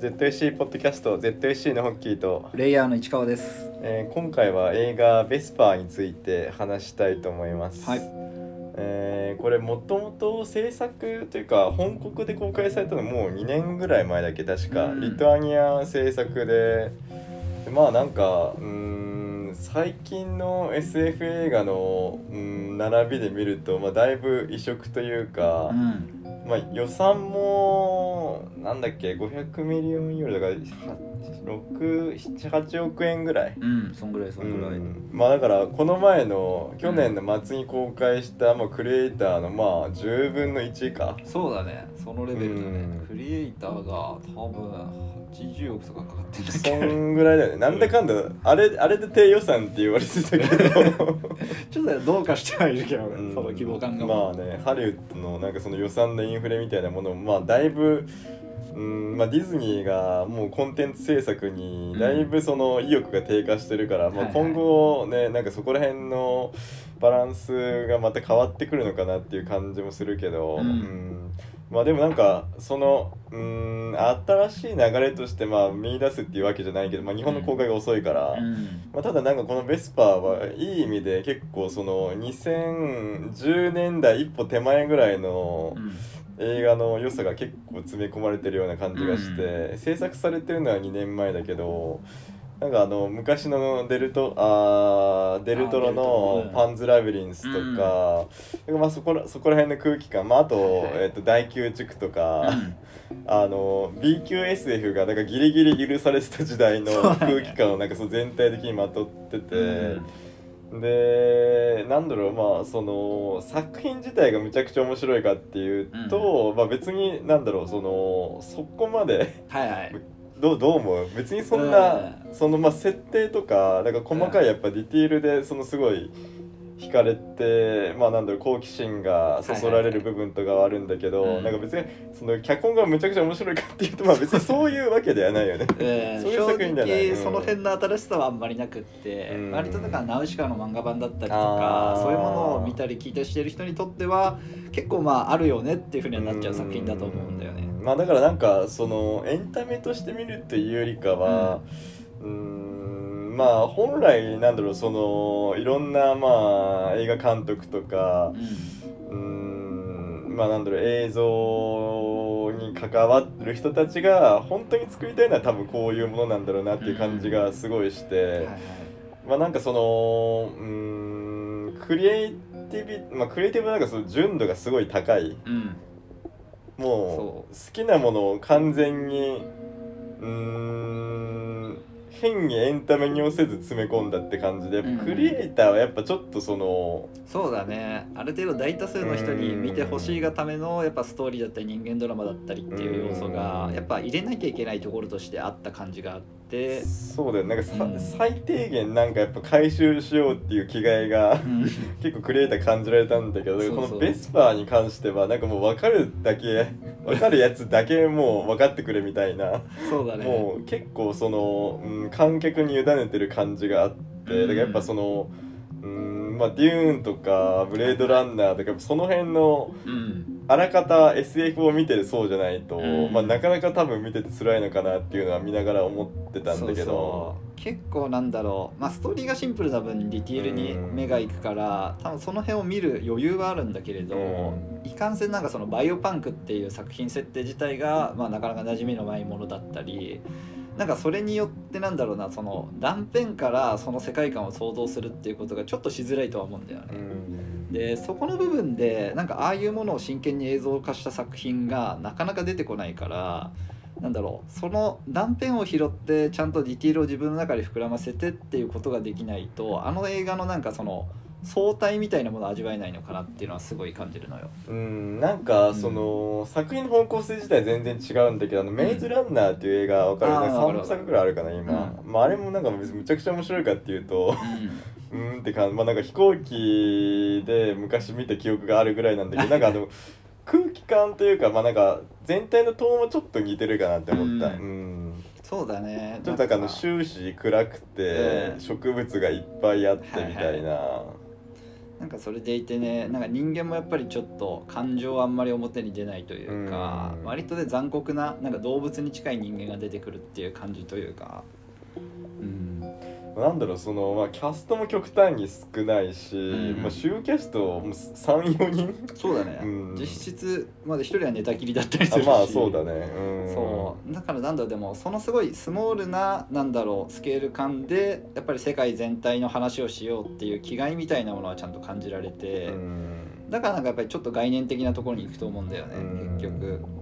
ZSC ポッドキャスト ZSC のホッキーと、プレイヤーの市川です。えー今回は映画「ベスパー」について話したいと思います、はい。えーこれもともと制作というか本国で公開されたのもう2年ぐらい前だっけ確か、うん。リトアニア制作で。でまあなんかうーん最近の SF 映画のうん並びで見ると、まあ、だいぶ異色というか、うん。まあ、予算もなんだっけ？500ミリオンユーロだから678億円ぐらい、うん、そんぐらいそんぐらい。うん。まあだからこの前の去年の末に公開した、まあ、クリエイターのまあ10分の1以下そうだね、そのレベルだね。うん。クリエイターが多分80億とかかかってんそけ。んぐらいだよね。なんだかんだあれあれで低予算って言われてたけど。ちょっとどうかしてはいるけどね、うん。その規模感が。まあねハリウッドのなんかその予算のインフレみたいなものもまあだいぶう。んまあ、ディズニーがもうコンテンツ制作にだいぶその意欲が低下してるから、まあ、はいはい。今後ねなんかそこら辺のバランスがまた変わってくるのかなっていう感じもするけど、うん。ん。まあでもなんかそのうん新しい流れとしてまあ見出すっていうわけじゃないけど、まあ、日本の公開が遅いから、うん。まあ、ただなんかこのベスパーはいい意味で結構その2010年代一歩手前ぐらいのうん映画の良さが結構詰め込まれてるような感じがして、制作されてるのは2年前だけどなんかあの昔のデルトあーデルトロあーデルトロのうん「パンズ・ラビリンス」とか,、まあ、そこらそこら辺の空気感、まあ、あと,、えっと大宮地区とか。うん。あの B 級 SF がなんかギリギリ許されてた時代の空気感をなんかそう全体的にまとってて、でなんだろうまあその作品自体がむちゃくちゃ面白いかっていうと、まあ別になんだろうそのそこまではいはい。どうどう思う？別にそんな、そのまあ設定とかなんか細かいやっぱディティールでそのすごい惹かれてまあなんだろう好奇心がそそられる部分とかはあるんだけど、うん。なんか別にその脚本がむちゃくちゃ面白いかっていうとまあ別にそういうわけではないよね。え ーそういう作品じゃない正直うんその辺の新しさはあんまりなくって、うん。割とだからナウシカの漫画版だったりとかそういうものを見たり聞いたりしてる人にとっては結構まああるよねっていうふうにはなっちゃう作品だと思うんだよね。うん。まあだからなんかそのエンタメとして見るっていうよりかはうーんまあ本来なんだろうそのいろんなまあ映画監督とかうん。うーんまあなんだろう映像に関わる人たちが本当に作りたいのは多分こういうものなんだろうなっていう感じがすごいして、はいはい。まあなんかそのうーんクリエイティビまあクリエイティブなんかその純度がすごい高い。うん。もう好きなものを完全にうーん変にエンタメに寄せず詰め込んだって感じで、うんクリエイターはやっぱちょっとそのそうだね。ある程度大多数の人に見てほしいがためのやっぱストーリーだったり人間ドラマだったりっていう要素がうんやっぱ入れなきゃいけないところとしてあった感じがあって、そうだよなんかさ、うん。最低限なんかやっぱ回収しようっていう気概がうん。結構クリエイター感じられたんだけどこのベスパーに関してはなんかもう分かるだけ分かるやつだけもう分かってくれみたいな。そうだね。もう結構その、うん、観客に委ねてる感じがあってだからやっぱその、うんまあ、デューンとかブレードランナーとかその辺のうん。あらかた SF を見てるそうじゃないと、うん。まあ、なかなか多分見てて辛いのかなっていうのは見ながら思ってたんだけど。そうそう。結構なんだろう。まあストーリーがシンプルな分ディティールに目がいくから多分その辺を見る余裕はあるんだけれど、ういかんせんなんかそのバイオパンクっていう作品設定自体が、まあ、なかなか馴染みのないものだったりなんかそれによってなんだろうなその断片からその世界観を想像するっていうことがちょっとしづらいとは思うんだよね。うんでそこの部分でなんかああいうものを真剣に映像化した作品がなかなか出てこないからなんだろうその断片を拾ってちゃんとディティールを自分の中で膨らませてっていうことができないとあの映画のなんかその相対みたいなものを味わえないのかなっていうのはすごい感じるのよ。うんなんかその、作品の方向性自体全然違うんだけどあの、メイズランナーっていう映画わかる？あーなんかわかる3作ぐらいあるかな今、まあ、あれもなんか別にむちゃくちゃ面白いかっていうとうーん。って感じ。まあなんか飛行機で昔見た記憶があるぐらいなんだけどなんかあの 空気感というかまあなんか全体のトーンはちょっと似てるかなって思った。ううん。んそうだね。ちょっとなんかあの週終始暗くてうん。植物がいっぱいあってみたいななんかそれでいてねなんか人間もやっぱりちょっと感情はあんまり表に出ないというか、うん。割とね残酷ななんか動物に近い人間が出てくるっていう感じというか。うんなんだろうその、まあ、キャストも極端に少ないし、んまあ、週キャストも34人そうだね、うん。実質まだ一人は寝たきりだったりするし。あまあそうだね。うん。そう。だからなんだろうでもそのすごいスモールななんだろうスケール感でやっぱり世界全体の話をしようっていう気概みたいなものはちゃんと感じられて、うん。だからなんかやっぱりちょっと概念的なところに行くと思うんだよね、うん。結局。うん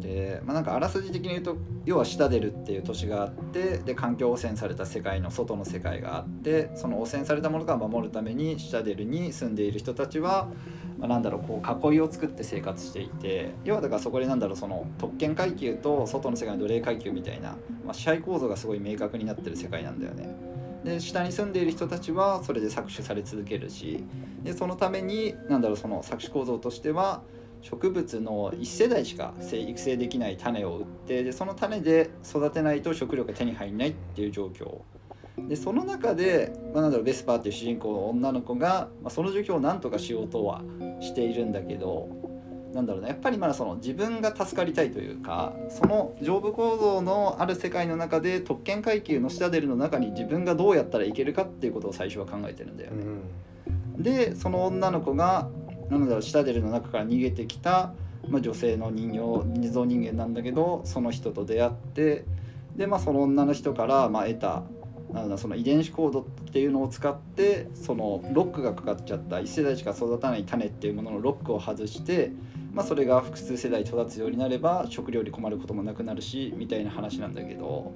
で、まあ、なんかあらすじ的に言うと要はシタデルっていう都市があってで環境汚染された世界の外の世界があってその汚染されたものから守るためにシタデルに住んでいる人たちは、まあ、なんだろうこう囲いを作って生活していて要はだからそこでなんだろうその特権階級と外の世界の奴隷階級みたいな、まあ、支配構造がすごい明確になってる世界なんだよね。で下に住んでいる人たちはそれで搾取され続けるしでそのためになんだろうその搾取構造としては植物の1世代しか生育成できない種を売ってでその種で育てないと食料が手に入んないっていう状況でその中で、まあ、なんだろうベスパーっていう主人公の女の子が、まあ、その状況を何とかしようとはしているんだけどなんだろうねやっぱりまだその自分が助かりたいというかその上部構造のある世界の中で特権階級のシタデルの中に自分がどうやったらいけるかっていうことを最初は考えてるんだよね。うんでその女の子がなんだろうシタデルの中から逃げてきた、まあ、女性の人形人造人間なんだけどその人と出会ってで、まあ、その女の人から、まあ、得たなんだその遺伝子コードっていうのを使ってそのロックがかかっちゃった1世代しか育たない種っていうもののロックを外して、まあ、それが複数世代育つようになれば食料に困ることもなくなるしみたいな話なんだけど、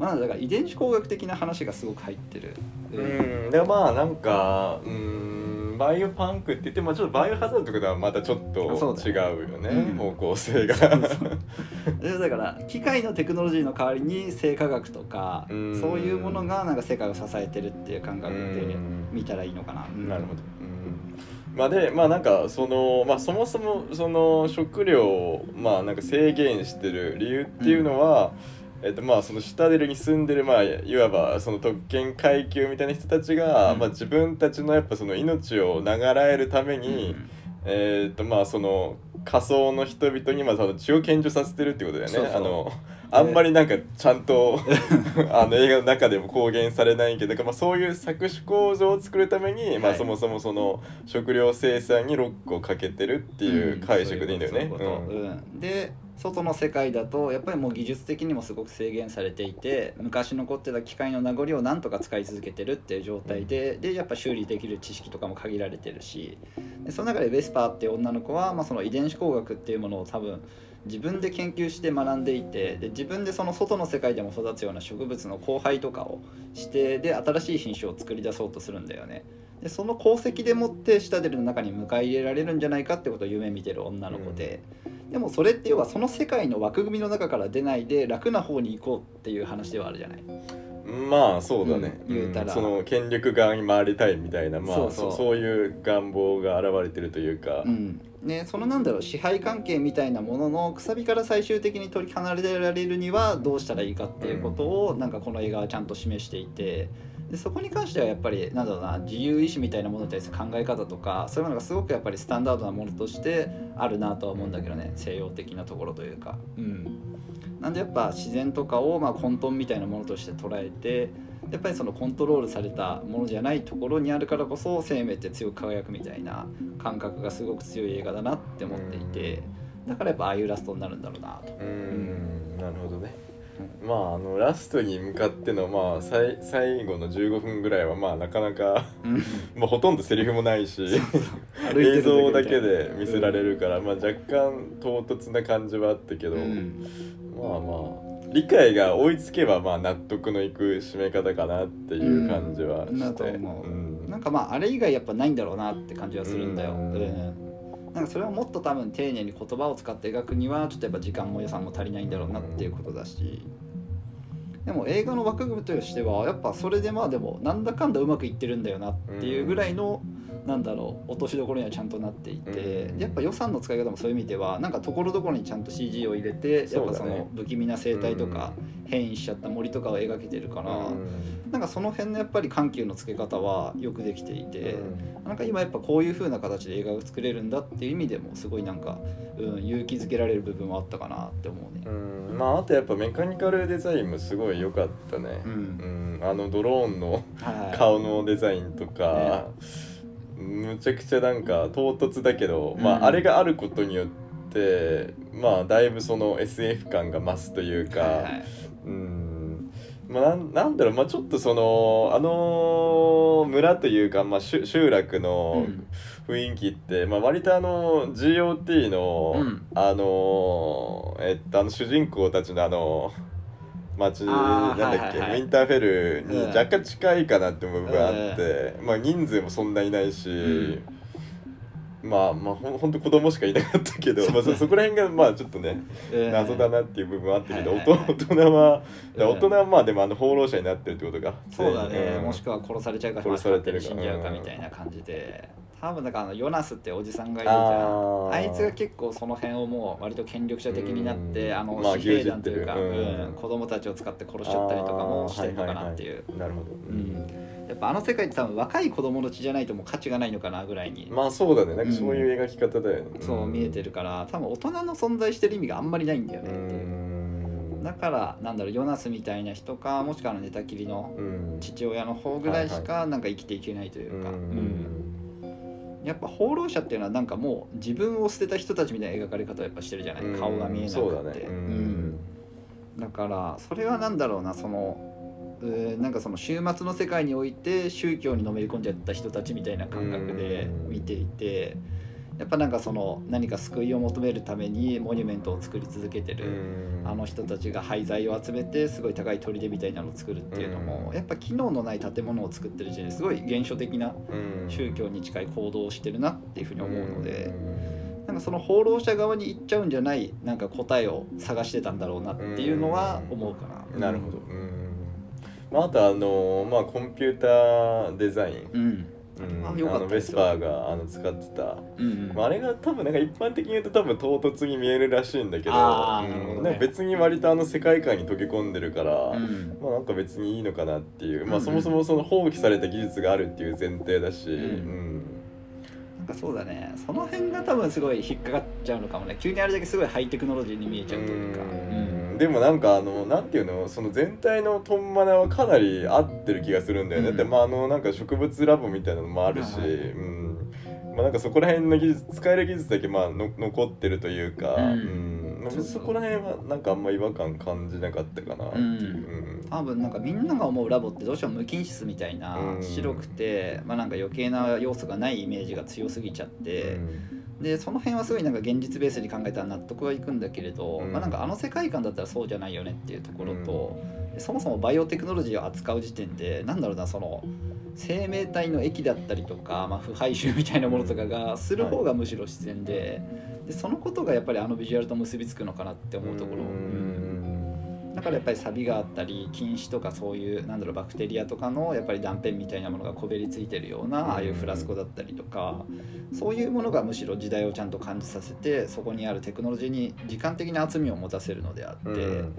まあ、だから遺伝子工学的な話がすごく入ってる。うんでまあなんかうんバイオパンクって言ってもちょっとバイオハザードとかとはまたちょっと違うよねうん。方向性が。そうそうで だから機械のテクノロジーの代わりに生化学とかうん。そういうものがなんか世界を支えてるっていう感覚でうん。見たらいいのかな。うん。なるほど。うん。まあでまあなんかそのまあそもそもその食料をまあなんか制限してる理由っていうのは、えっとまあそのシタデルに住んでるまあいわばその特権階級みたいな人たちが、うん。まあ自分たちのやっぱその命を長らえるために、えっとまあその仮想の人々にまあその血を献上させてるってことだよね。そうそう。あのあんまりなんかちゃんと あの映画の中でも公言されないけど、まあ、そういう搾取構造を作るために、まあ、はいそもそもその食料生産にロックをかけてるっていう解釈でいいんだよね。で外の世界だとやっぱりもう技術的にもすごく制限されていて昔残ってた機械の名残をなんとか使い続けてるっていう状態ででやっぱ修理できる知識とかも限られてるしでその中でベスパーっていう女の子は、まあ、その遺伝子工学っていうものを多分自分で研究して学んでいてで自分でその外の世界でも育つような植物の交配とかをしてで新しい品種を作り出そうとするんだよね。でその功績でもってシタデルの中に迎え入れられるんじゃないかってことを夢見てる女の子で、でもそれって要はその世界の枠組みの中から出ないで楽な方に行こうっていう話ではあるじゃない。うんまあそうだね、うん言うたら。その権力側に回りたいみたいな、まあ、そうそう。そそういう願望が現れてるというか。うん。ね、そのなんだろう支配関係みたいなもののくさびから最終的に取り離れられるにはどうしたらいいかっていうことをなんかこの映画はちゃんと示していてでそこに関してはやっぱりなんだろうな自由意志みたいなものに対する考え方とかそういうものがすごくやっぱりスタンダードなものとしてあるなとは思うんだけどね西洋的なところというか。うんなんでやっぱ自然とかをまあ混沌みたいなものとして捉えてやっぱりそのコントロールされたものじゃないところにあるからこそ生命って強く輝くみたいな感覚がすごく強い映画だなって思っていてだからやっぱああいうラストになるんだろうなと。うーんなるほどね。まああのラストに向かってのまあ最最後の15分ぐらいはまあなかなかうん。まあほとんどセリフもないし映像だけで見せられるから、まあ若干唐突な感じはあったけど、うん。まあまあ理解が追いつけばまあ納得のいく締め方かなっていう感じはして、ううん。なんかまああれ以外やっぱないんだろうなって感じはするんだよ。うん。うんなんかそれはもっと多分丁寧に言葉を使って描くにはちょっとやっぱ時間も予算も足りないんだろうなっていうことだし。でも映画の枠組みとしてはやっぱそれでまあでもなんだかんだうまくいってるんだよなっていうぐらいのなんだろう落としどころにはちゃんとなっていて、うん。やっぱ予算の使い方もそういう意味ではなんかところどころにちゃんと CG を入れて、やっぱその不気味な生態とか、変異しちゃった森とかを描けてるから、なんかその辺のやっぱり緩急のつけ方はよくできていて、なんか今やっぱこういう風な形で映画が作れるんだっていう意味でもすごいなんか、うん、勇気づけられる部分はあったかなって思うね。うん。まああとやっぱメカニカルデザインもすごい良かったね、うん。うん。あのドローンのはい、顔のデザインとか、むちゃくちゃなんか唐突だけど、まうん。ああれがあることによってまあだいぶその SF 感が増すというか、はいはい。うん。まあなんなんだろうまあちょっとそのあの村というか、まあ、集集落のうん。雰囲気って、まあ、割とあの GOT の、うん。あのえっとあの主人公たちのあの街なんだっけ、はいはいはい。ウィンターフェルにうん。若干近いかなって部分があって、まあ人数もそんないないし、ん。まあまあほんと子供しかいなかったけど、まあ、そそこら辺がまあちょっとねうん謎だなっていう部分はあったけど、はいはいはい。大人は、うん。大人はまあでもあの放浪者になってるってことかそうだね、ん。もしくは殺されちゃうか殺されてるか。死んじゃうかみたいな感じで多分だからあのヨナスっておじさんがいるじゃあんー。あいつが結構その辺をもう割と権力者的になって、うん。あのまあ紙兵団というか、牛耳ってる。うんうん。子供たちを使って殺しちゃったりとかもしてるのかなっていう、はいはいはい。なるほど、うん。やっぱあの世界って多分若い子供の血じゃないともう価値がないのかなぐらいに、まあそうだね。なんかそういう描き方だよね、そう見えてるから多分大人の存在してる意味があんまりないんだようねっていう、ん。だからなんだろうヨナスみたいな人かもしくはあの寝たきりのうん。父親の方ぐらいしかなんか生きていけないというか、ううんんやっぱ放浪者っていうのはなんかもう自分を捨てた人たちみたいな描かれ方をやっぱしてるじゃない、うん顔が見えなくて。そうだね。うん。うんだからそれはなんだろうなそのうーなんかその終末の世界において宗教にのめり込んじゃった人たちみたいな感覚で見ていてやっぱなんかその何か救いを求めるためにモニュメントを作り続けてる、あの人たちが廃材を集めてすごい高い砦みたいなのを作るっていうのも、うん。やっぱ機能のない建物を作ってる時点ですごい原初的な宗教に近い行動をしてるなっていうふうに思うので、なんかその放浪者側に行っちゃうんじゃないなんか答えを探してたんだろうなっていうのは思うかな。なるほど、うん。まあ、あとあのまあコンピューターデザイン、あよかった。あのベスパーがあの使ってた、うんまあ、あれが多分なんか一般的に言うと多分唐突に見えるらしいんだけどうん。別に割とあの世界観に溶け込んでるから、うん。まあなんか別にいいのかなっていう、まあ、そもそもその放棄された技術があるっていう前提だし、ん。うん。なんかそうだね。その辺が多分すごい引っかかっちゃうのかもね。急にあれだけすごいハイテクノロジーに見えちゃうというか。うんでもなんかあのなんていうのその全体のトンマナはかなり合ってる気がするんだよね、うん。でまああのなんか植物ラボみたいなのもあるし、はいうん。まあ、なんかそこら辺の技術使える技術だけまあの残ってるというか、うん。うん。まあそこら辺はなんかあんま違和感感じなかったかなっていう、うん。多分なんかみんなが思うラボってどうしても無菌室みたいなうん。白くて、まあ、なんか余計な要素がないイメージが強すぎちゃって、でその辺はすごいなんか現実ベースに考えたら納得はいくんだけれど、うん。まあ、なんかあの世界観だったらそうじゃないよねっていうところと、でそもそもバイオテクノロジーを扱う時点でなんだろうなその生命体の液だったりとか、まあ、腐敗臭みたいなものとかがする方がむしろ自然で,、でそのことがやっぱりあのビジュアルと結びつくのかなって思うところ。うんだからやっぱりサビがあったり菌糸とかそういうなんだろうバクテリアとかのやっぱり断片みたいなものがこべりついてるようなああいうフラスコだったりとかそういうものがむしろ時代をちゃんと感じさせてそこにあるテクノロジーに時間的な厚みを持たせるのであって、うん。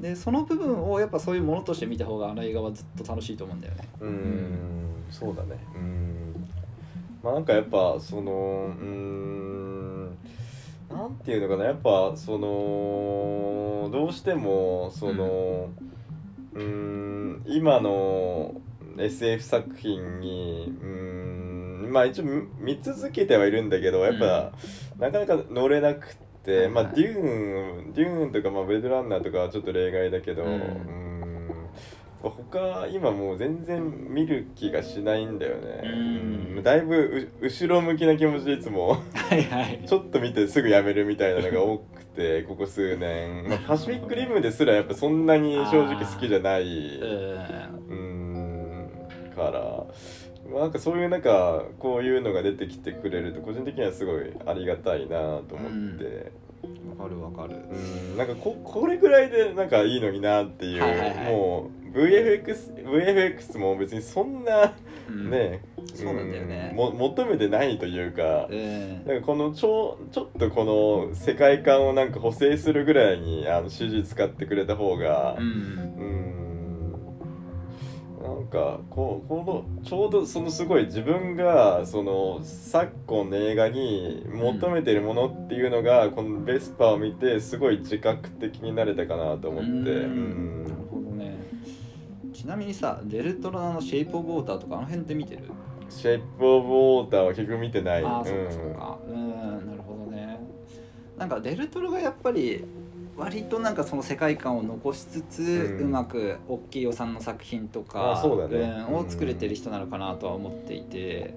でその部分をやっぱそういうものとして見た方があの映画はずっと楽しいと思うんだよね。うん。そうだね。うん。まあなんかやっぱそのうんなんていうのかなやっぱそのどうしてもそのうん今の SF 作品にうんまあ一応見見続けてはいるんだけどやっぱ、なかなか乗れなくて。まあ、はい。デューンデューンとか、まあ、ブレードランナーとかはちょっと例外だけど、うん。うん他今もう全然見る気がしないんだよね、うん。うん。だいぶう後ろ向きな気持ちでいつも。はいはい。ちょっと見てすぐやめるみたいなのが多くてここ数年、まあ、パシフィックリムですらやっぱそんなに正直好きじゃない。うん。うん。から。まあなんかそういうなんかこういうのが出てきてくれると個人的にはすごいありがたいなと思って、わかるわかる。うん。なんかここれぐらいでなんかいいのになっていう、はいはいはい。もう VFX, VFX も別にそんなうん。ね、そうなんだよね。うんも求めてないというか、うんなんかこのちょちょっとこの世界観をなんか補正するぐらいにあの CG 使ってくれた方がううん。んなんかこうこのちょうどそのすごい自分がその昨今の映画に求めてるものっていうのが、このベスパを見てすごい自覚的になれたかなと思って。うんちなみにさデルトロナのシェイプ・オブ・ウォーターとかあの辺って見てる？シェイプ・オブ・ウォーターは結局見てない。ああそうかん。そうか。うんなるほどね。なんかデルトロがやっぱり割となんかその世界観を残しつつ、ううんまく大きい予算の作品とかあそうだね。んを作れてる人なのかなとは思っていて、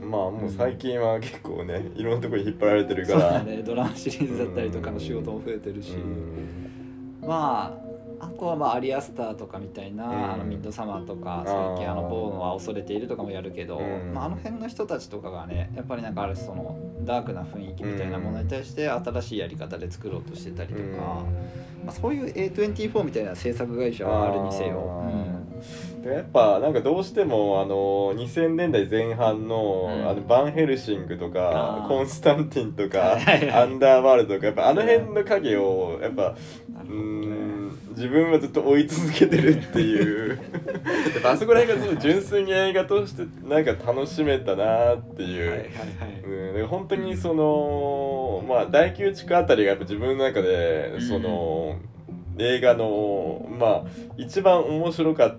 うん、まあもう最近は結構ねいろんなところに引っ張られてるから。そうだね。ドラマシリーズだったりとかの仕事も増えてるし、うん。まああとはまあアリアスターとかみたいな、うん。あのミッドサマーとか最近あのボーノは恐れているとかもやるけど、うん。まあ、あの辺の人たちとかがねやっぱりなんかある種そのダークな雰囲気みたいなものに対して新しいやり方で作ろうとしてたりとか、まあ、そういう A24 みたいな制作会社はあるにせよ。でやっぱなんかどうしてもあの2000年代前半の,、うん。あのバンヘルシングとかコンスタンティンとかアンダーワールドとかやっぱあの辺の影をやっぱうなるほどね。ん自分はずっと追い続けてるっていう。あそこら辺がその純粋に映画としてなんか楽しめたなっていう。はいはいはい。うん、だから本当にそのまあ大宮地区あたりがやっぱ自分の中でうんその、映画のまあ一番面白かった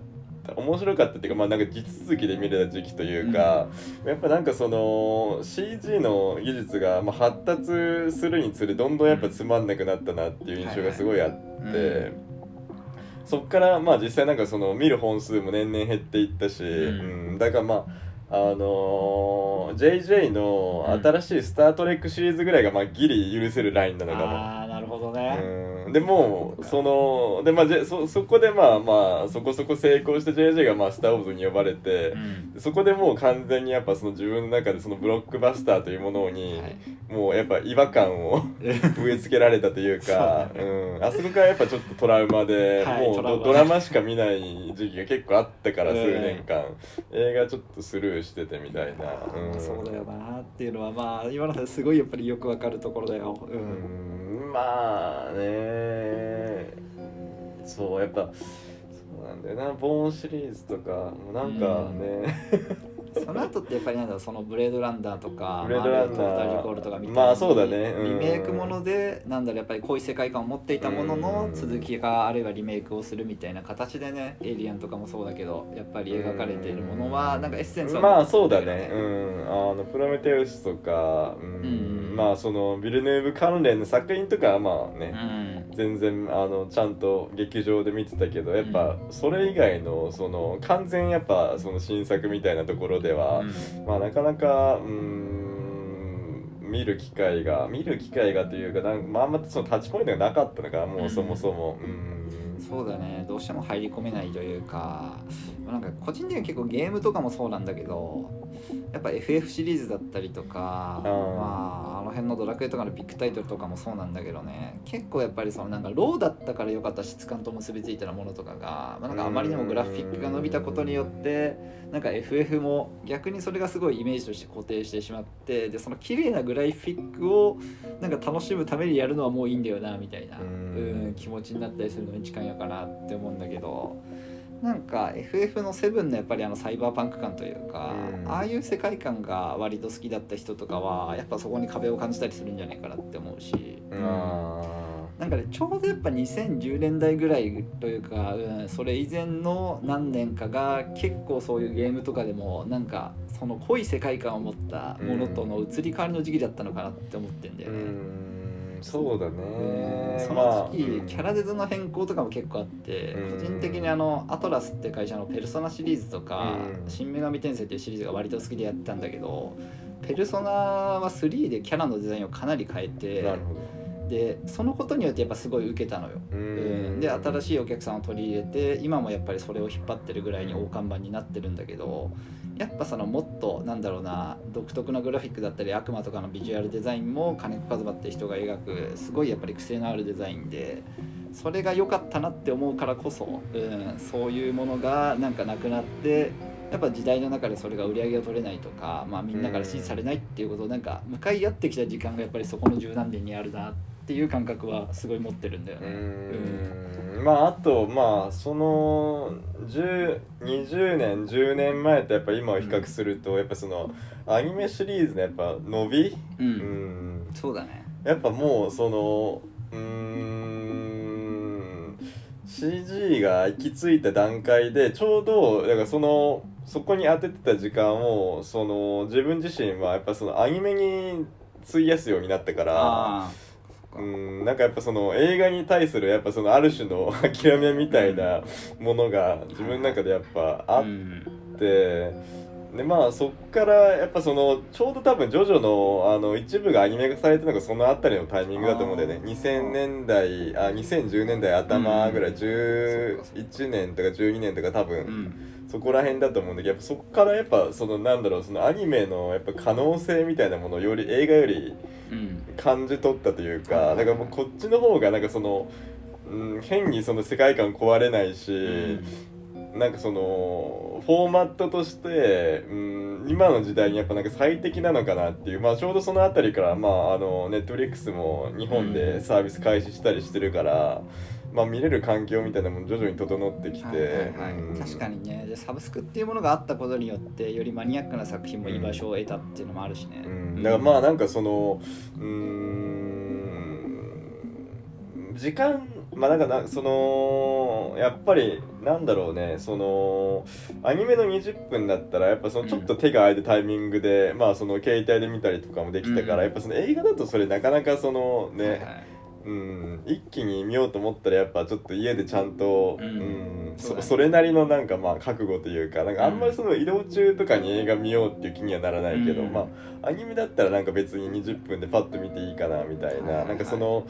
面白かったっていうかまあなんか地続きで見れた時期というか、やっぱなんかその CG の技術がまあ発達するにつれどんどんやっぱつまんなくなったなっていう印象がすごいあって。うんそっからまあ実際なんかその見る本数も年々減っていったし、んうんだからまああのー JJ の新しい「スター・トレック」シリーズぐらいがまあギリ許せるラインなのかも。ああなるほどね。うんでもそので、まあ、じそそこでまあまあそこそこ成功して JJ がまあスター・ウォーズに呼ばれてう、ん。そこでもう完全にやっぱその自分の中でそのブロックバスターというものに、はい。もうやっぱ違和感を 植え付けられたというかそううん、あそこからやっぱちょっとトラウマで、はいもうドドラマしか見ない時期が結構あったからうん数年間、映画ちょっとスルーしててみたいな、うん、そうだよなっていうのはまあ今のですごいやっぱりよくわかるところだよ。ううんん。まあねそうやっぱそうなんだよな。ボーンシリーズとかもなんかね、その後ってやっぱりなんだろうそのブレードランナーとかブレードランナー。マーベルトータルリコールとかみたいにまあそうだね。うん。リメイクものでなんだろうやっぱり濃い世界観を持っていたもののうん。続きがあるいはリメイクをするみたいな形でねエイリアンとかもそうだけどやっぱり描かれているものはなんかエッセンスはまあそうだね、うん、あのプロメテウスとか、うん。うん。まあそのビルヌーブ関連の作品とかはまあね、うん全然あのちゃんと劇場で見てたけどやっぱそれ以外のその完全やっぱその新作みたいなところでは、まあなかなかうーん見る機会が見る機会がというかなんまああんまそのタッチポイントがなかったのかもうそもそも。うんそうだね。どうしても入り込めないというか。まあなんか個人的には結構ゲームとかもそうなんだけどやっぱ FF シリーズだったりとかまああの辺のドラクエとかのビッグタイトルとかもそうなんだけどね。結構やっぱりそのなんかローだったから良かった質感と結びついたものとかが、まあ、なんかあまりにもグラフィックが伸びたことによってなんか FF も逆にそれがすごいイメージとして固定してしまってでその綺麗なグラフィックをなんか楽しむためにやるのはもういいんだよなみたいな、うん。うん、気持ちになったりするのに近いのかなって思うんだけどなんか FF の7のやっぱりあのサイバーパンク感というか、うん。ああいう世界観が割と好きだった人とかはやっぱそこに壁を感じたりするんじゃないかなって思うし、あなんかねちょうどやっぱ2010年代ぐらいというか、うん、それ以前の何年かが結構そういうゲームとかでもなんかその濃い世界観を持ったものとの移り変わりの時期だったのかなって思ってんだよね。んそうだうんねその時期、まあキャラデザの変更とかも結構あって、うん。個人的にあのアトラスって会社のペルソナシリーズとか「うん。新女神転生」っていうシリーズが割と好きでやってたんだけどペルソナは3でキャラのデザインをかなり変えてでそのことによってやっぱすごい受けたのよ。で新しいお客さんを取り入れて今もやっぱりそれを引っ張ってるぐらいに大看板になってるんだけどやっぱそのもっとなんだろうな独特なグラフィックだったり悪魔とかのビジュアルデザインも金子和馬って人が描くすごいやっぱり癖のあるデザインでそれが良かったなって思うからこそ、うん、そういうものがなんかなくなってやっぱ時代の中でそれが売り上げを取れないとか、まあ、みんなから支持されないっていうことをなんか向かい合ってきた時間がやっぱりそこの十何年にあるなっていう感覚はすごい持ってるんだよね。うん。まああとまあその1020年10年前とやっぱ今を比較すると、やっぱそのアニメシリーズのやっぱ伸び、うん。うん。そうだね。やっぱもうそのうーん CG が行き着いた段階でちょうどだからそのそこに当ててた時間をその自分自身はやっぱそのアニメに費やすようになったからああうんなんかやっぱその映画に対するやっぱそのある種の 諦めみたいなものが自分の中でやっぱあっうん。て。でまあそっからやっぱそのちょうど多分ジョジョのあの一部がアニメ化されてるのがそのあたりのタイミングだと思うんだよね。あー。2000年代あ2010年代頭ぐらい、うんそうかそう11年とか12年とか多分、うんそこら辺だと思うんだけどやっぱそこからやっぱそのなんだろうそのアニメのやっぱ可能性みたいなものをより映画よりうん。感じ取ったというかはいだからもうこっちの方がなんかその、うん、変にその世界観壊れないし、なんかそのフォーマットとして、うん、今の時代にやっぱなんか最適なのかなっていう、まあ、ちょうどその辺りからまああのネットフリックスも日本でサービス開始したりしてるから、まあ、見れる環境みたいなのも徐々に整ってきて、確かにね。でサブスクっていうものがあったことによってよりマニアックな作品も居場所を得たっていうのもあるしね、うん、だからまあなんかそのうーん時間まあなんかなそのやっぱりなんだろうね。そのアニメの20分だったらやっぱそのちょっと手が空いたタイミングで、まあその携帯で見たりとかもできたから、うん。やっぱその映画だとそれなかなかそのね、はいはいうん、一気に見ようと思ったらやっぱちょっと家でちゃんと、うん。うん。そね。そそれなりのなんかまあ覚悟というかなんかあんまりその移動中とかに映画見ようっていう気にはならないけど、うん。まあアニメだったらなんか別に20分でパッと見ていいかなみたいな、はなんかその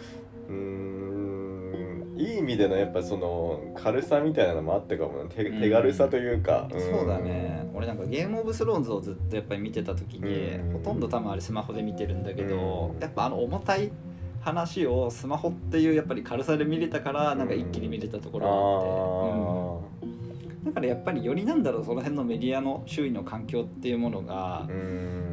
うーんいい意味でのやっぱその軽さみたいなのもあったかもな。手うん。手軽さというか、ん。そうだね。俺なんかゲームオブスローンズをずっとやっぱり見てた時に、うん。ほとんど多分あれスマホで見てるんだけど、うん。やっぱあの重たい話をスマホっていうやっぱり軽さで見れたからなんか一気に見れたところがあって、うんだからやっぱりよりなんだろうその辺のメディアの周囲の環境っていうものが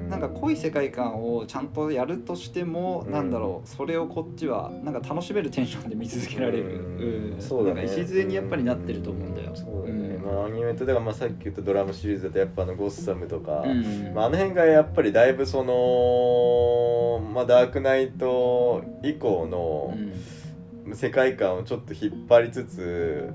なんか濃い世界観をちゃんとやるとしても、うん。なんだろうそれをこっちはなんか楽しめるテンションで見続けられる、そうだね。礎にやっぱりなってると思うんだよ。そうだね、うん。まあアニメとだからまあさっき言ったドラマシリーズだとやっぱあのゴッサムとか、うん。まあ、あの辺がやっぱりだいぶその、まあ、ダークナイト以降のうん。世界観をちょっと引っ張りつつ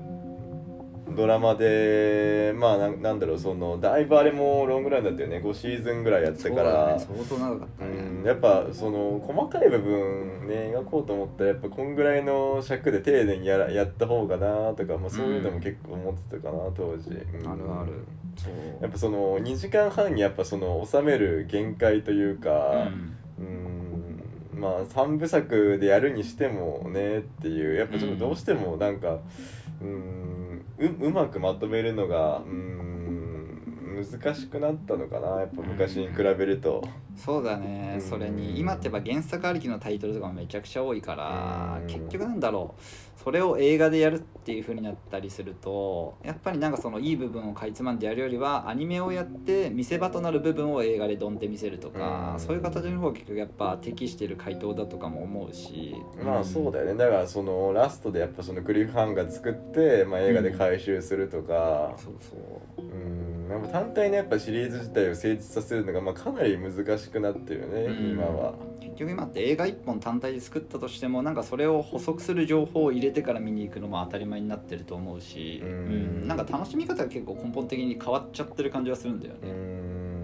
ドラマでまあなんなんだろうそのだいぶあれもロングランだったよね。5シーズンぐらいやってたから。ね、相当長かったね、うん、やっぱその細かい部分ね描こうと思ったらやっぱこんぐらいの尺で丁寧にやらやった方がなとか、まあ、そういうのも結構思ってたかな当時、うん。あるある。そう。やっぱその2時間半にやっぱその収める限界というかうん。うん。まあ3部作でやるにしてもねっていう。やっぱちょっとどうしてもなんかうんううまくまとめるのがうん難しくなったのかなやっぱ昔に比べると。そうだね、うん。それに今ってやっぱ原作ありきのタイトルとかもめちゃくちゃ多いから、うん。結局なんだろうそれを映画でやるっていう風になったりするとやっぱりなんかそのいい部分をかいつまんでやるよりはアニメをやって見せ場となる部分を映画でドンって見せるとか、うん。そういう形の方が結局やっぱ適してる回答だとかも思うし。まあそうだよね。だからそのラストでやっぱそのクリフハンガー作って、まあ、映画で回収するとか。そうそう。うん。やっぱ単体のやっぱシリーズ自体を成立させるのがまあかなり難しくなってるよね、うん今は。結局今って映画1本単体で作ったとしてもなんかそれを補足する情報を入れてから見に行くのも当たり前になってると思うし、うんうんなんか楽しみ方が結構根本的に変わっちゃってる感じはするんだようね。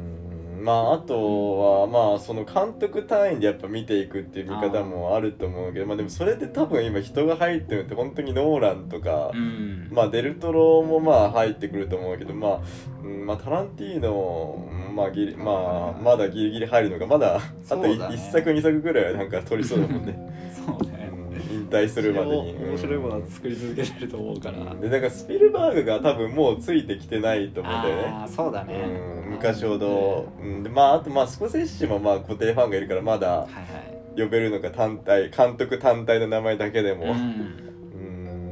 んまああとはまあその監督単位でやっぱ見ていくっていう見方もあると思うけどまあでもそれで多分今人が入ってるのって本当にノーランとか、うん。まあデルトロもまあ入ってくると思うけどまあ、うんまあタランティーノまあギリまあまだギリギリ入るのがまだあとそうだね。1作2作ぐらいはなんか取りそうだもんね、そうね退するまでに。面白いものは作り続けてると思うから、うん。でだからスピルバーグが多分もうついてきてないと思うんだよね。ああそうだね、うん、昔ほど、うん、でまああとまあスコセッシもまあ固定ファンがいるからまだ呼べるのが単体監督単体の名前だけでも、うん。う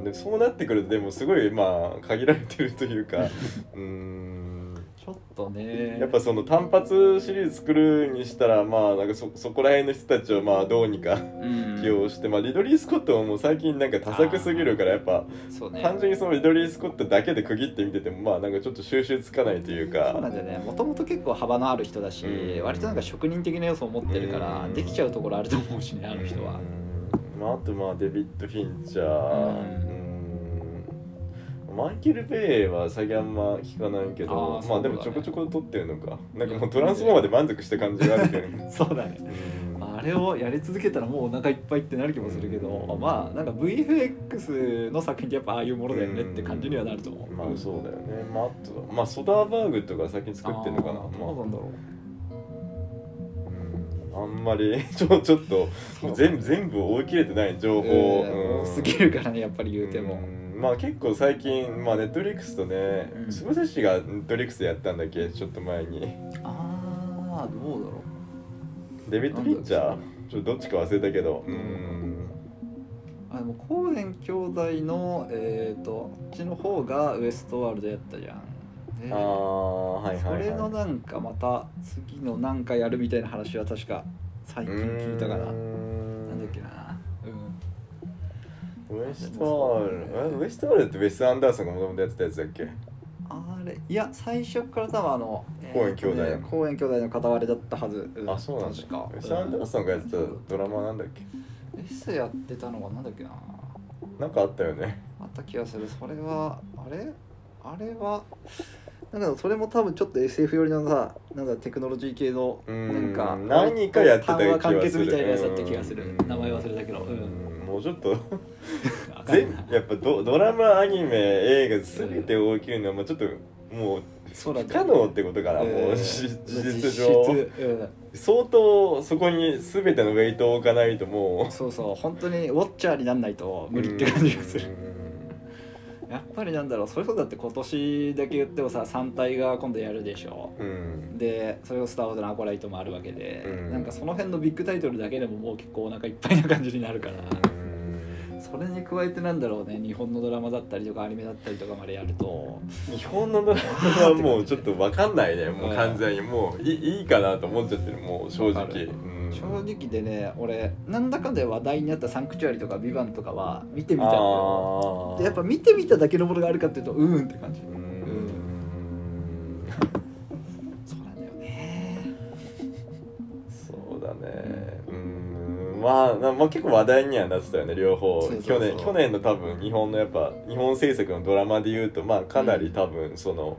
ん。でそうなってくるとでもすごいまあ限られてるというか。うん。ちょっとね。やっぱその単発シリーズ作るにしたらまあなんかそそこら辺の人たちをまあどうにかうん。起用して、まあリドリー・スコットももう最近なんか多作すぎるからやっぱね。単純にそのリドリー・スコットだけで区切って見ててもまあなんかちょっと収集つかないというか。そうなんだよね。もともと結構幅のある人だし、うん。割となんか職人的な要素を持ってるから、うん。できちゃうところあると思うしねあの人は、うん。まああとまあデビッド・フィンチャー。うんうんマイケル・ベイは最近あんま聞かないけあーどまあでもちょこちょこ撮ってるのか。なんかもうトランスフォーマーで満足した感じがあるけど。ねそうだね。うん。あれをやり続けたらもうお腹いっぱいってなる気もするけど、まあなんか VFX の作品ってやっぱああいうものだよねって感じにはなると思う、まあそうだよね。まああとまあソダーバーグとか先に作ってんのかな。あーどうまなんだろあ、うん。あんまり ちょちょっと全部全部追い切れてない情う、報、うんうん。多すぎるからねやっぱり言うても、うんまあ結構最近まあネットフリックスとねうん。スムセシがネットフリックスでやったんだっけ？ちょっと前に。ああどうだろデビッド・フィンチャー？ちょっとどっちか忘れたけど。ううん。あでもコーエン兄弟のえっ、とあっちの方がウエストワールドやったじゃん。でああはいはい、はい、それのなんかまた次のなんかやるみたいな話は確か最近聞いたかな。うーなんんだっけな。うんウエストワール。えウエストワールドってウェス・アンダーソンがもともとやってたやつだっけ？あれいや最初から多分あのコーエン兄弟えーとねコーエン兄弟の片割れだったはず、あそうなんだ確か。ウェス・アンダーソンがやってたドラマなんだっけ？S やってたのがな？んだっけな？なんかあったよね。あった気がする。それはあれ？あれはなんかそれも多分ちょっと SF 寄りのさなんかテクノロジー系のうなんんか何かやってた気単話がする完結みたいなやつだった気がする。うん。名前忘れたけど。うんうんもうちょっと。全やっぱドドラマアニメ映画全てを起きるのはもうちょっともう不可能ってことかな、もうし事実上。相当そこに全てのウェイトを置かないともう。そうそう。本当にウォッチャーになんないと無理って感じがする。うやっぱりなんだろうそれこそだって今年だけ言ってもさ3体が今度やるでしょ。んうん。でそれを「スター・ウォーズ」のアコライトもあるわけで、うん。なんかその辺のビッグタイトルだけでももう結構お腹いっぱいな感じになるから、それに加えてなんだろうね日本のドラマだったりとかアニメだったりとかまでやると。日本のドラマはもうちょっと分かんないね。もう完全にもういいいいかなと思っちゃってるもう正直。うん正直でね俺なんだかんだで話題になった「サンクチュアリ」とか「ビバンとかは見てみたのよ。あー。でやっぱ見てみただけのものがあるかっていうとうーんって感じ。うん。そうなんだよね。そうだね。うん。まあなまあ結構話題にはなってたよね両方。去年去年の多分日本のやっぱ日本制作のドラマで言うとまあかなり多分その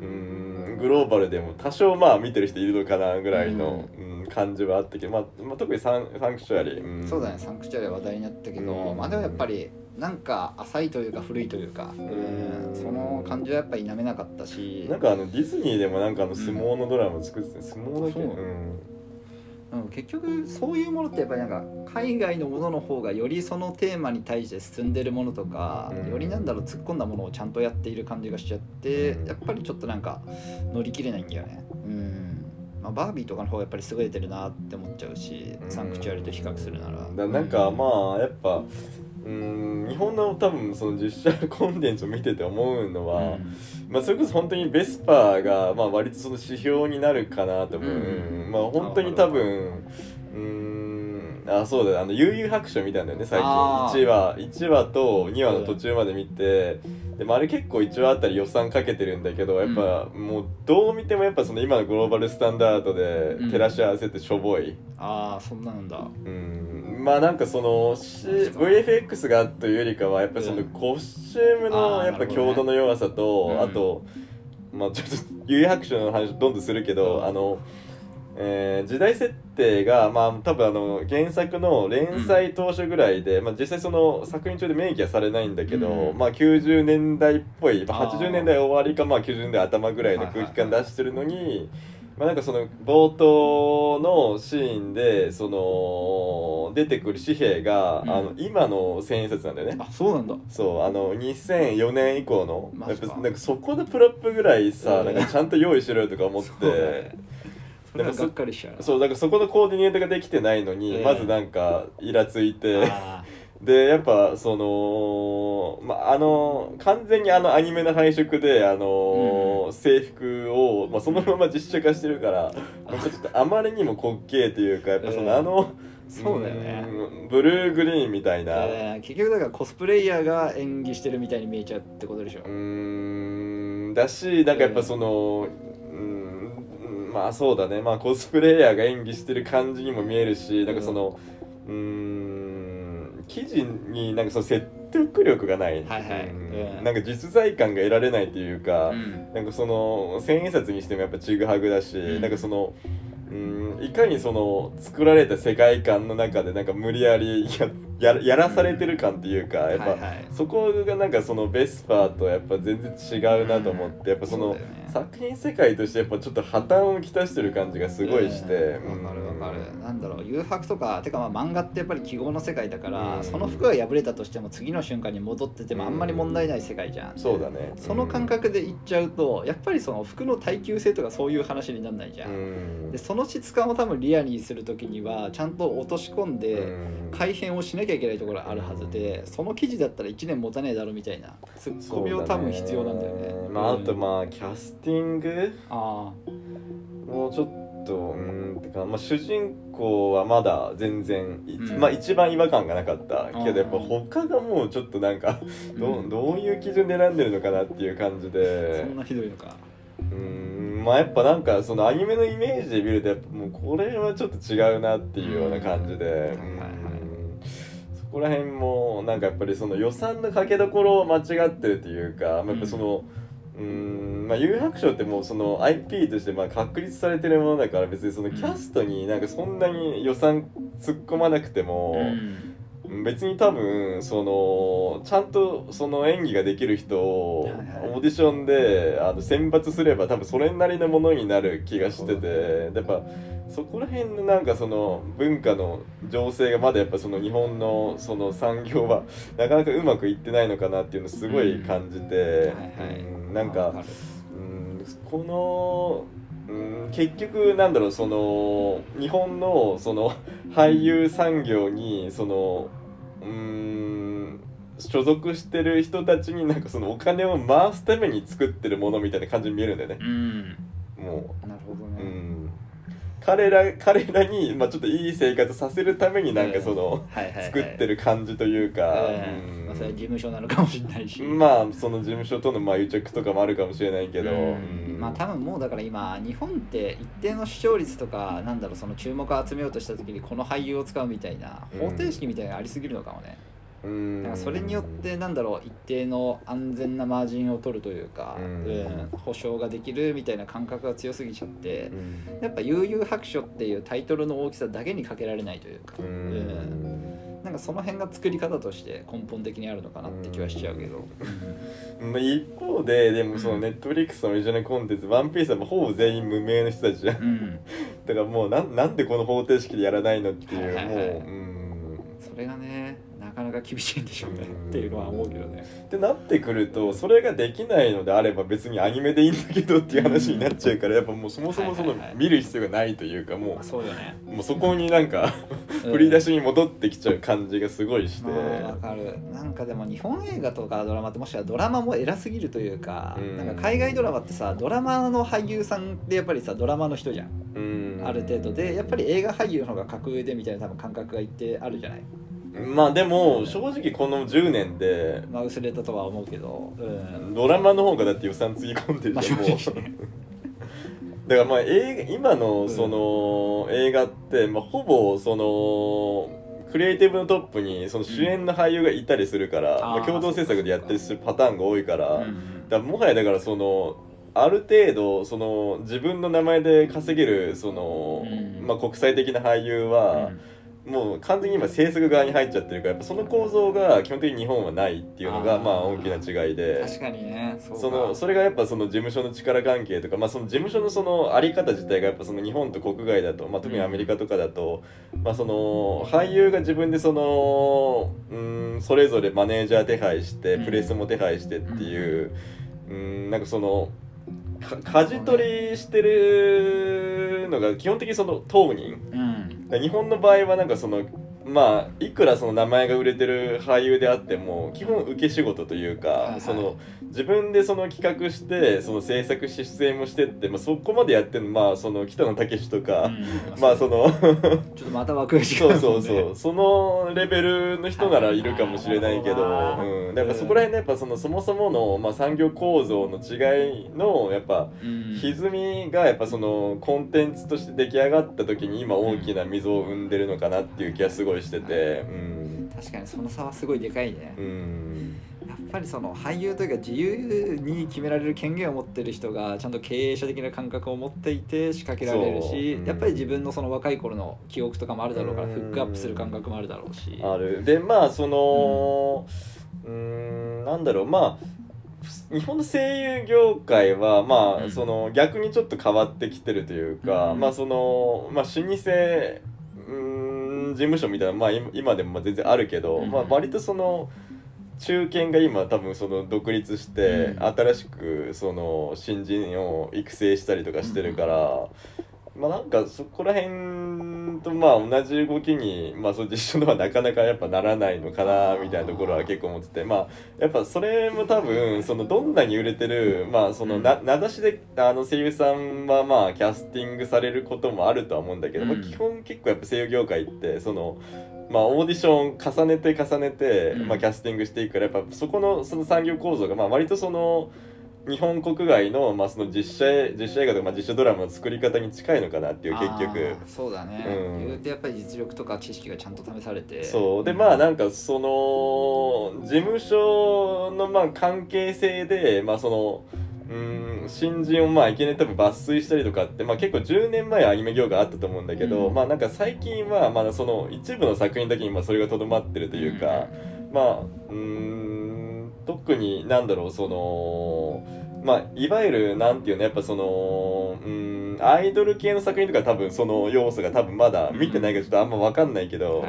うんグローバルでも多少まあ見てる人いるのかなぐらいの、うん感じはあったけど、まあ、まあ特にサンサンクチュアリー、ん。そうだねサンクチュアリは話題になったけど、うん。まあでもやっぱりなんか浅いというか古いというか、うん。その感じはやっぱ否めなかったし。なんかあのディズニーでもなんかあの相撲のドラマ作ってた、相撲だけ？そう。うん。うん、結局そういうものってやっぱりなんか海外のものの方がよりそのテーマに対して進んでるものとか、うん。よりなんだろう突っ込んだものをちゃんとやっている感じがしちゃって、うん。やっぱりちょっとなんか乗り切れないんだよね。うん、まあ、バービーとかの方がやっぱり優れてるなって思っちゃうし、うん。サンクチュアリと比較するなら。だなんかまあやっぱうん日本の多分その実写コンテンツを見てて思うのあは、まあ、それこそ本当にベスパーが、まあ、割とその指標になるかなと思う、うん。うんまあ本当に多分うんあそうだあの悠々白書見たんだよね最近あー。1話1話と2話の途中まで見て、でもあれ結構1話あたり予算かけてるんだけどやっぱ、もうどう見てもやっぱその今のグローバルスタンダードでうん。照らし合わせてしょぼい、ああそんななんだ。うん。まあなんかそのし確かに。VFX がというよりかはやっぱそのうん。コスチュームのやっぱ強度の弱さと、うん。あとまあちょっと有白書の話どんどんするけど、うん。あの、えー時代設定がまあ多分あの原作の連載当初ぐらいで、まあ実際その作品中で明記はされないんだけど、うんまあ90年代っぽい、まあ、あー80年代終わりかまあ90年代頭ぐらいの空気感出してるのに、まあなんかその冒頭のシーンでその出てくる紙幣が、うんあの今の千円札なんだよね。あそうなんだそうあの2004年以降のやっぱなんかそこでプロップぐらいさ、うんなんかちゃんと用意しろよとか思ってそうだねそっかりしちゃう。なそうだからそこのコーディネートができてないのに、ええ。まずなんかイラついてあ でやっぱその、まあ、あの完全にあのアニメの配色であの、うん。制服を、まあ、そのまま実写化してるからちょっとあまりにも滑稽というかやっぱその、うんあのそうだよね。うんブルーグリーンみたいな、えー結局だからコスプレイヤーが演技してるみたいに見えちゃうってことでしょ。うーん。だしなんかやっぱその、うん、まあそうだね。まあコスプレイヤーが演技してる感じにも見えるしなんかそのうーん記事になんかその説得力がない、はいはい。うん。うん。なんか実在感が得られないというか、うん。なんかその千円札にしてもやっぱちぐはぐだし、うん。なんかそのうんいかにその作られた世界観の中でなんか無理やりやややらされてる感っていうかやっぱ、はいはい。そこがなんかそのベスパーとやっぱ全然違うなと思って、やっぱその作品世界としてやっぱちょっと破綻をきたしてる感じがすごいして、うん。わかるわかる。なんだろう誘白とかてかまあ漫画ってやっぱり記号の世界だから、うん。その服が破れたとしても次の瞬間に戻っててもあんまり問題ない世界じゃん、そうだね。その感覚で言っちゃうとやっぱりその服の耐久性とかそういう話にならないじゃ、うん。んでその質感を多分リアルにする時にはちゃんと落とし込んで、うん。改変をしなきゃいけないところがあるはずでその記事だったら1年持たねえだろみたいなツッコミを多分必要なんだよね。そうまあ、あとうんまあキャスティング？あもうちょっとうーんてか、まあ、主人公はまだ全然、いうん。まあ一番違和感がなかったけどやっぱうん他がもうちょっとなんかあど,、うんどういう基準で選んでるのかなっていう感じで。そんなひどいのか。うーんまあやっぱなんかそのアニメのイメージで見るとやっぱもうこれはちょっと違うなっていうような感じで、うん。うんはいこら辺もなんかやっぱりその予算のかけどころを間違ってるというか、まあ、やっぱそのうーんまあ有白書ってもうその IP としてまあ確立されてるものだから別にそのキャストになんかそんなに予算突っ込まなくても、うん別に多分そのちゃんとその演技ができる人をオーディションであの選抜すれば多分それなりのものになる気がしててやっぱそこら辺のなんかその文化の情勢がまだやっぱその日本のその産業は なかなかうまくいってないのかなっていうのをすごい感じて、なんかうんこの、うん、結局なんだろうその日本のその俳優産業にそのうん。所属してる人たちになんかそのお金を回すために作ってるものみたいな感じに見えるんだよね。うん。もなるほどう、うね、ん、彼ら彼らに、まあ、ちょっといい生活させるためになんかその、作ってる感じというか、うん。まあ、それはうん事務所なのかもしれないし、まあその事務所とのまあ癒着とかもあるかもしれないけど、まあ多分もうだから今日本って一定の視聴率とかなんだろうその注目を集めようとした時にこの俳優を使うみたいなうん。方程式みたいなのがありすぎるのかもね、うんなんかそれによってなんだろう一定の安全なマージンを取るというか、うん。うん保証ができるみたいな感覚が強すぎちゃってうん。やっぱ悠々白書っていうタイトルの大きさだけにかけられないというか、ううん。んなんかその辺が作り方として根本的にあるのかなって気はしちゃうけど、まあ、一方ででもそのうん。ネットフリックスのオリジナルコンテンツ「ワンピースはほぼ全員無名の人たちじゃん。うん、だからもうなんなんでこの方程式でやらないのっていう、はいはいはい。もううん。それがねなかなか厳しいんでしょうね。うん。っていうのは思うけどね。ってなってくるとそれができないのであれば別にアニメでいいんだけどっていう話になっちゃうからやっぱもうそもそもその見る必要がないというかもそうもうそこになんか うん。振り出しに戻ってきちゃう感じがすごいして、まあわかる。なんかでも日本映画とかドラマってもしかしたらドラマも偉すぎるというか、うん。なんか海外ドラマってさドラマの俳優さんってやっぱりさドラマの人じゃん。ある程度でやっぱり映画俳優の方が格上でみたいな多分感覚がいってあるじゃないまあでも正直この10年でまあ薄れたとは思うけどうん。ドラマの方がだって予算つぎ込んでるまあじゃんもう。正直ねだからまあ映画今のその映画って、まあ、ほぼそのクリエイティブのトップにその主演の俳優がいたりするから、あーまあ、共同制作でやったりするパターンが多いから,、うん。だからもはやだからそのある程度その自分の名前で稼げるその、うん。まあ、国際的な俳優うは、んもう完全に今制作側に入っちゃってるからやっぱその構造が基本的に日本はないっていうのがまあ大きな違いで。確かにねそのそれがやっぱその事務所の力関係とか、まあ、その事務所のそのあり方自体がやっぱその日本と国外だと、まあ、特にアメリカとかだと、まあ、その俳優が自分でそのうんそれぞれマネージャー手配してうん。プレスも手配してっていううんなんかそのか舵取りしてるのが基本的にその当人うん日本の場合はなんかそのまあいくらその名前が売れてる俳優であっても基本受け仕事というか、はいはい。その自分でその企画してその制作し出演もしてって、まあ、そこまでやってるのまあその北野武とか、うん。まあその ちょっとまた枠が違うそうそうそう。そのレベルの人ならいるかもしれないけど、うん、だからそこら辺のやっぱそのそもそもの、まあ、産業構造の違いのやっぱうん。歪みがやっぱそのコンテンツとして出来上がった時に今大きな溝を生んでるのかなっていう気がすごいしててうん、確かにその差はすごいでかいね、うん、やっぱりその俳優というか自由に決められる権限を持ってる人がちゃんと経営者的な感覚を持っていて仕掛けられるし、う。ん。やっぱり自分のその若い頃の記憶とかもあるだろうからうんフックアップする感覚もある。だろうしある。でまあそのうんなんだろう。まあ日本の声優業界はまうん。あその逆にちょっと変わってきてるというか、うん。まあそのまあ老舗うん事務所みたいなまあ今今でもまあ全然あるけど、うん。まあ割とその中堅が今多分その独立してうん。新しくその新人を育成したりとかしてるから、まあなんかそこら辺とまあ同じ動きにまあそう実証のはなかなかやっぱならないのかなみたいなところは結構思っててまあやっぱそれも多分そのどんなに売れてるまあそのな名指しであの声優さんはまあキャスティングされることもあるとは思うんだけど、まあうん基本結構やっぱ声優業界ってそのまあ、オーディション重ねて重ねて、うん。まあ、キャスティングしていくからやっぱそこのその産業構造がまあ割とその日本国外の,、まあその実写映実写映画とか、まあ、実写ドラマの作り方に近いのかなっていう結局。そうだね、うん。言うてやっぱり実力とか知識がちゃんと試されて。そう。でまあなんかその事務所のまあ関係性でまあそのうん新人をまあいきなり多分抜粋したりとかって、まあ、結構10年前はアニメ業界あったと思うんだけど、うん。まあなんか最近はまだその一部の作品だけにまあそれがとどまってるというか、まあうーん特になんだろうそのまあいわゆるなんていうのやっぱそのうーんアイドル系の作品とか多分その要素が多分まだ見てないからちょっとあんま分かんないけど、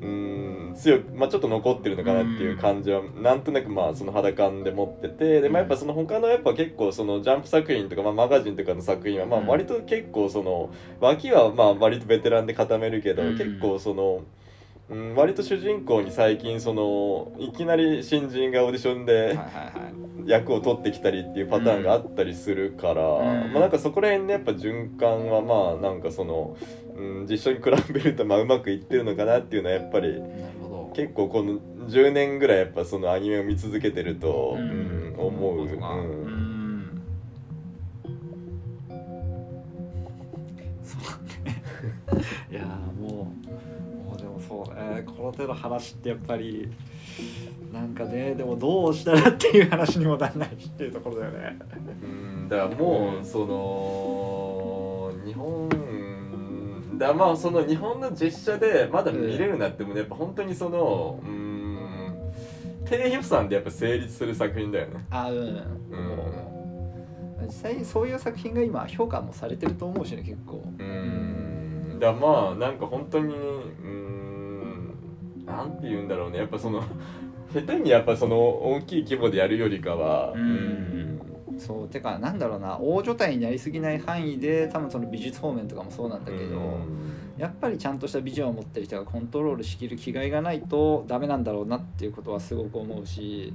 うーん強く、まあ、ちょっと残ってるのかなっていう感じはなんとなくまあその肌感で持っててで、まあ、やっぱその他のやっぱ結構そのジャンプ作品とか、まあ、マガジンとかの作品はまあうん。割と結構その脇はまあ割とベテランで固めるけど、うん。結構その。うん、割と主人公に最近そのいきなり新人がオーディションで役を取ってきたりっていうパターンがあったりするから、うん。まあなんかそこら辺でやっぱ循環はまあなんかその、うん、実写に比べるとまあうまくいってるのかなっていうのはやっぱり結構この10年ぐらいやっぱそのアニメを見続けてると、ううんん思う、ううん。いやーもうそうねこの手の話ってやっぱりなんかねでもどうしたらっていう話にもならないしっていうところだよね。うんだからもうその日本だまあその日本の実写でまだ見れるなってもねやっぱ本当にそのうん低予算でやっぱ成立する作品だよね。あうん、うん。実際そういう作品が今評価もされてると思うしね結構。うん。だまあなんか本当にうんなんて言うんだろうね。やっぱその 下手にやっぱその大きい規模でやるよりかはうん。そうてかなんだろうな。大所帯になりすぎない範囲で多分その美術方面とかもそうなんだけど、やっぱりちゃんとしたビジョンを持ってる人がコントロールしきる気概がないとダメなんだろうなっていうことはすごく思うしで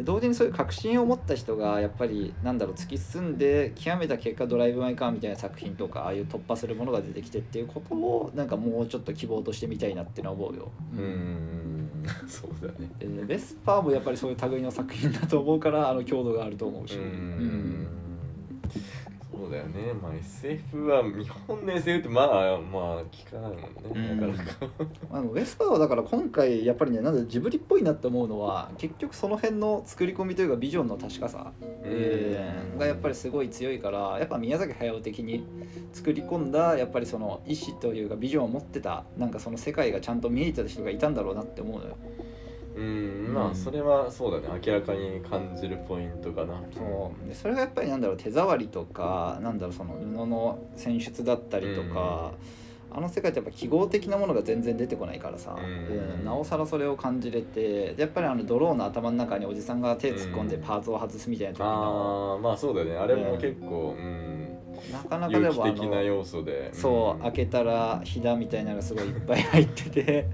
同時にそういう確信を持った人がやっぱりなんだろう突き進んで極めた結果「ドライブ・マイ・カー」みたいな作品とかああいう突破するものが出てきてっていうことをなんかもうちょっと希望としてみたいなっていうのは思うよ。うんそうだねでベスパーもやっぱりそういう類の作品だと思うからあの強度があると思うし。ううんんそうだよね。まあ SF は日本の SF ってまあまあ聞かないもんね、なかなか。あのウェスパーはだから今回やっぱりねなんでジブリっぽいなって思うのは結局その辺の作り込みというかビジョンの確かさ、えーがやっぱりすごい強いからやっぱ宮崎駿的に作り込んだやっぱりその意思というかビジョンを持ってたなんかその世界がちゃんと見えてた人がいたんだろうなって思うのよ。うんまあそれはそうだね明らかに感じるポイントかな。そう。でそれがやっぱりなんだろう手触りとかなんだろうその布の選出だったりとか、あの世界ってやっぱ記号的なものが全然出てこないからさ、うん。うんなおさらそれを感じれてでやっぱりあのドローンの頭の中におじさんが手突っ込んでうんパーツを外すみたいな時の、ああまあそうだよね。あれも結構うん。なかなかでもあの的な要素で。そう、ん開けたらひだみたいなのがすごいいっぱい入ってて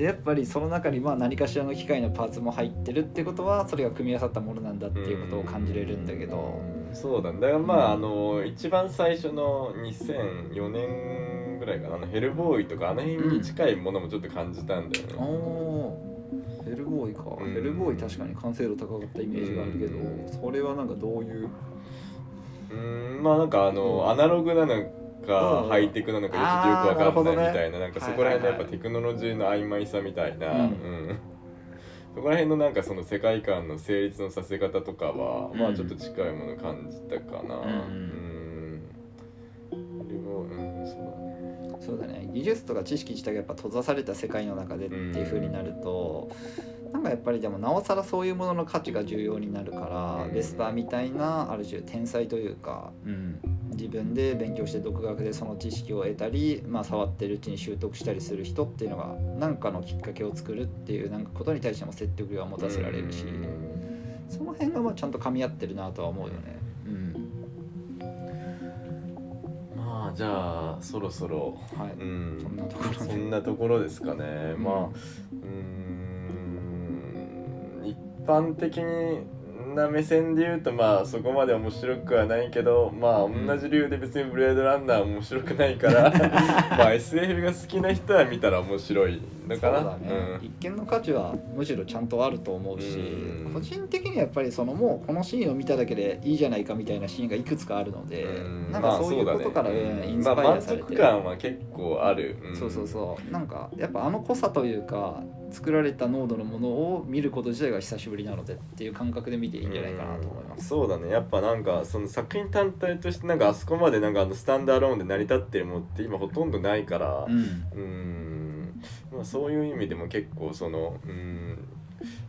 でやっぱりその中にまあ何かしらの機械のパーツも入ってるってことはそれが組み合わさったものなんだっていうことを感じれるんだけど、そうだねだからまあ、うん。あの一番最初の2004年ぐらいかな。あのヘルボーイとかあの辺に近いものもちょっと感じたんだよね、おおヘルボー。イか、うん。ヘルボーイ確かに完成度高かったイメージがあるけど、うん。それはなんかどういう？うん。まあなんかあの、うん。アナログなのか、うんハイテクなのかよくわかんないみたいななんかそこら辺のやっぱテクノロジーの曖昧さみたいな、うん。うんそこら辺のなんかその世界観の成立のさせ方とかは、まうん。あちょっと近いもの感じたかな。うんうん。でもうんそうだね。技術とか知識自体がやっぱ閉ざされた世界の中でっていう風になると、なんかやっぱりでもなおさらそういうものの価値が重要になるから、うん。ベスパーみたいなある種天才というか、自分で勉強して独学でその知識を得たり、まあ、触ってるうちに習得したりする人っていうのが何かのきっかけを作るっていうなんかことに対しても説得力を持たせられるし、うん。その辺がまあちゃんと噛み合ってるなとは思うよね。うん。まあじゃあそろそろはい、うん。そんなところで。そんなところですかね、うん。まあうーん。一般的な目線で言うとまあそこまで面白くはないけどまあん同じ理由で別にブレードランナー面白くないから まあ SF が好きな人は見たら面白いのかな。ね、うん。一見の価値はむしろちゃんとあると思うし、うん。個人的にはやっぱりそのもうこのシーンを見ただけでいいじゃないかみたいなシーンがいくつかあるので、うん。なんかそういうことから、ねインスパイまあ満アされて、足感は結構ある、ん。そうそうそう。なんかやっぱあの濃さというか作られた濃度のものを見ること自体が久しぶりなのでっていう感覚で見ていいんじゃないかなと思います。そうだね。やっぱなんかその作品単体としてなんかあそこまでなんかあのスタンダーローンで成り立ってるものって今ほとんどないから。うん。うん。まあそういう意味でも結構そのうん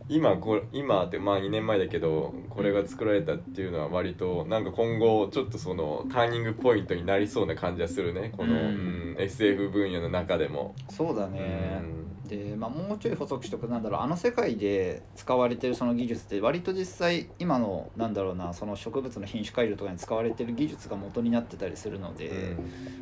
今これ今ってまあ2年前だけどこれが作られたっていうのは割となんか今後ちょっとそのターニングポイントになりそうな感じはするね。この、うん。うん SF 分野の中でも。そうだね、うん。で、まあ、もうちょい補足しとくなんだろう。あの世界で使われてるその技術って割と実際今のなんだろうなその植物の品種改良とかに使われてる技術が元になってたりするので、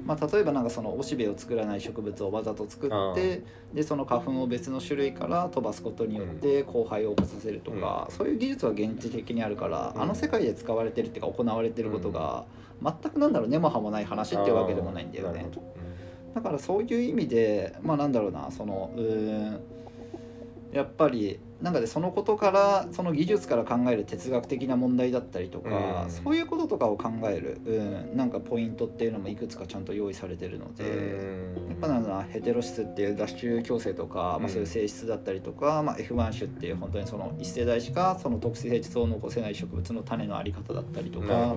まあ、例えばなんかそのおしべを作らない植物をわざと作あってでその花粉を別の種類から飛ばすことによって交配を起こさせるとか、そういう技術は現実的にあるから、うん。あの世界で使われてるっていうか行われてることが、全くなんだろう根も葉もない話っていうわけでもないんだよね。だからそういう意味でまあなんだろうなそのうーんやっぱりなんかでそのことからその技術から考える哲学的な問題だったりとか、うん。そういうこととかを考える、うん、なんかポイントっていうのもいくつかちゃんと用意されてるので。うん。やっぱなんだヘテロ質っていう脱臭矯正とか、うん。まあ、そういう性質だったりとか、まあ、F1 種っていう本当にその一世代しかその特性質を残せない植物の種のあり方だったりとか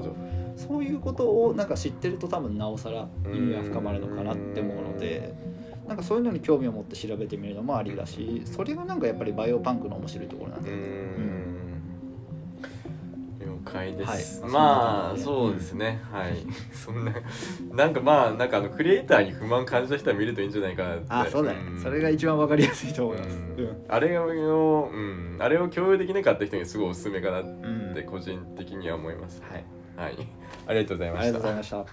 そういうことをなんか知ってると多分なおさら意味が深まるのかなって思うのでなんかそういうのに興味を持って調べてみるのもありだしそれがなんかやっぱりバイオパンクの面白いところなんうだよね。ん。了解です、はい。まあそうですね、はい。そんななんかまあなんかあのクリエイターに不満感じた人は見るといいんじゃないかなって。あそうだね、ん。それが一番わかりやすいと思います。うん。うん。あれを、うん、あれを共有できなかった人にすごいおすすめかなっうん。て個人的には思います、はい、はい。ありがとうございました。ありがとうございました。